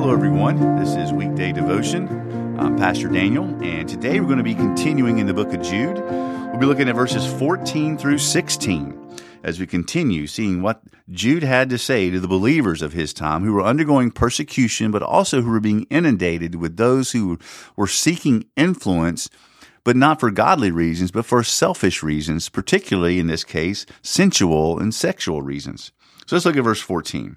Hello, everyone. This is Weekday Devotion. I'm Pastor Daniel, and today we're going to be continuing in the book of Jude. We'll be looking at verses 14 through 16 as we continue seeing what Jude had to say to the believers of his time who were undergoing persecution, but also who were being inundated with those who were seeking influence, but not for godly reasons, but for selfish reasons, particularly in this case, sensual and sexual reasons. So let's look at verse 14.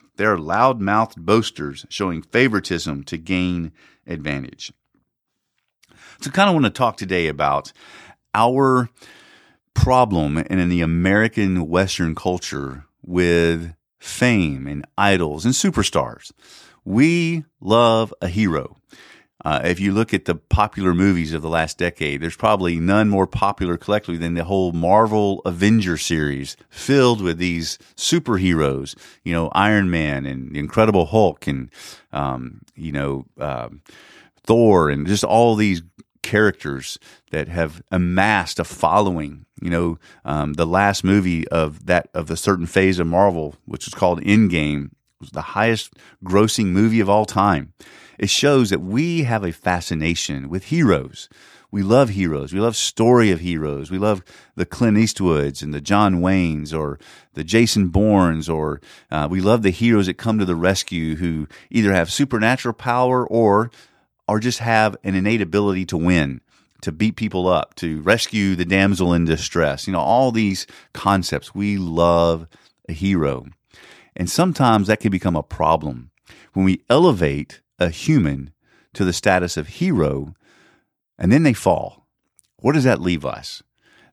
they are loud mouthed boasters showing favoritism to gain advantage. So, kind of want to talk today about our problem and in the American Western culture with fame and idols and superstars. We love a hero. Uh, if you look at the popular movies of the last decade, there's probably none more popular collectively than the whole Marvel Avenger series, filled with these superheroes. You know, Iron Man and the Incredible Hulk, and um, you know, uh, Thor, and just all these characters that have amassed a following. You know, um, the last movie of that of the certain phase of Marvel, which is called Endgame, was the highest grossing movie of all time. It shows that we have a fascination with heroes. We love heroes. We love story of heroes. We love the Clint Eastwoods and the John Waynes or the Jason Bournes, or uh, we love the heroes that come to the rescue who either have supernatural power or or just have an innate ability to win, to beat people up, to rescue the damsel in distress. You know, all these concepts. We love a hero. And sometimes that can become a problem when we elevate a human to the status of hero and then they fall. Where does that leave us?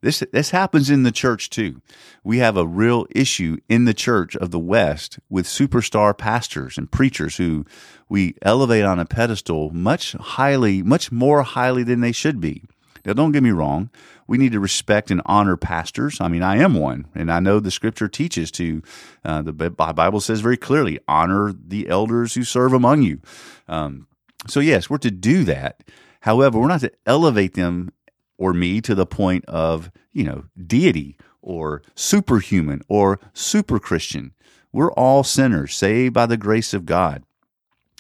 This, this happens in the church too. We have a real issue in the church of the West with superstar pastors and preachers who we elevate on a pedestal much highly, much more highly than they should be. Now, don't get me wrong. We need to respect and honor pastors. I mean, I am one, and I know the scripture teaches to, uh, the Bible says very clearly, honor the elders who serve among you. Um, so, yes, we're to do that. However, we're not to elevate them or me to the point of, you know, deity or superhuman or super Christian. We're all sinners, saved by the grace of God.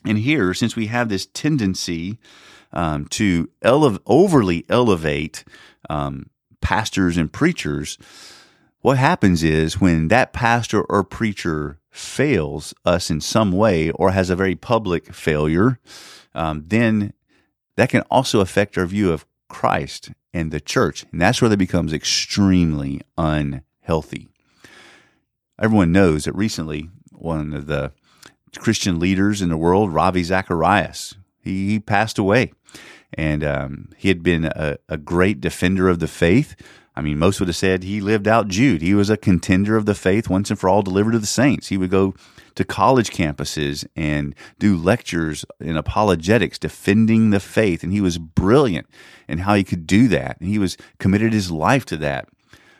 And here, since we have this tendency um, to ele- overly elevate um, pastors and preachers, what happens is when that pastor or preacher fails us in some way or has a very public failure, um, then that can also affect our view of Christ and the church. And that's where that becomes extremely unhealthy. Everyone knows that recently one of the Christian leaders in the world, Ravi Zacharias, he passed away. And um, he had been a, a great defender of the faith. I mean, most would have said he lived out Jude. He was a contender of the faith once and for all, delivered to the saints. He would go to college campuses and do lectures in apologetics, defending the faith. And he was brilliant in how he could do that. And he was committed his life to that.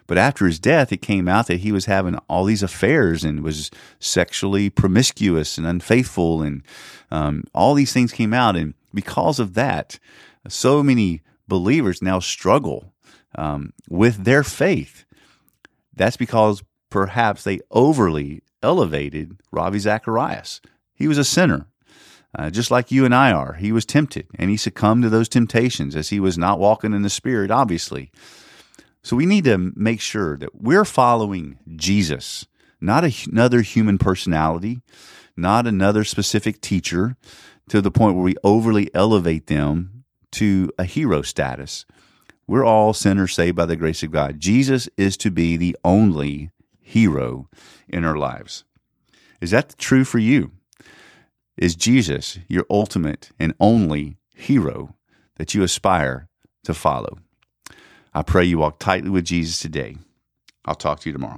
But after his death, it came out that he was having all these affairs and was sexually promiscuous and unfaithful, and um, all these things came out. And because of that, so many believers now struggle um, with their faith. That's because perhaps they overly elevated Ravi Zacharias. He was a sinner, uh, just like you and I are. He was tempted and he succumbed to those temptations as he was not walking in the Spirit, obviously. So we need to make sure that we're following Jesus, not a, another human personality, not another specific teacher, to the point where we overly elevate them to a hero status. We're all sinners saved by the grace of God. Jesus is to be the only hero in our lives. Is that true for you? Is Jesus your ultimate and only hero that you aspire to follow? I pray you walk tightly with Jesus today. I'll talk to you tomorrow.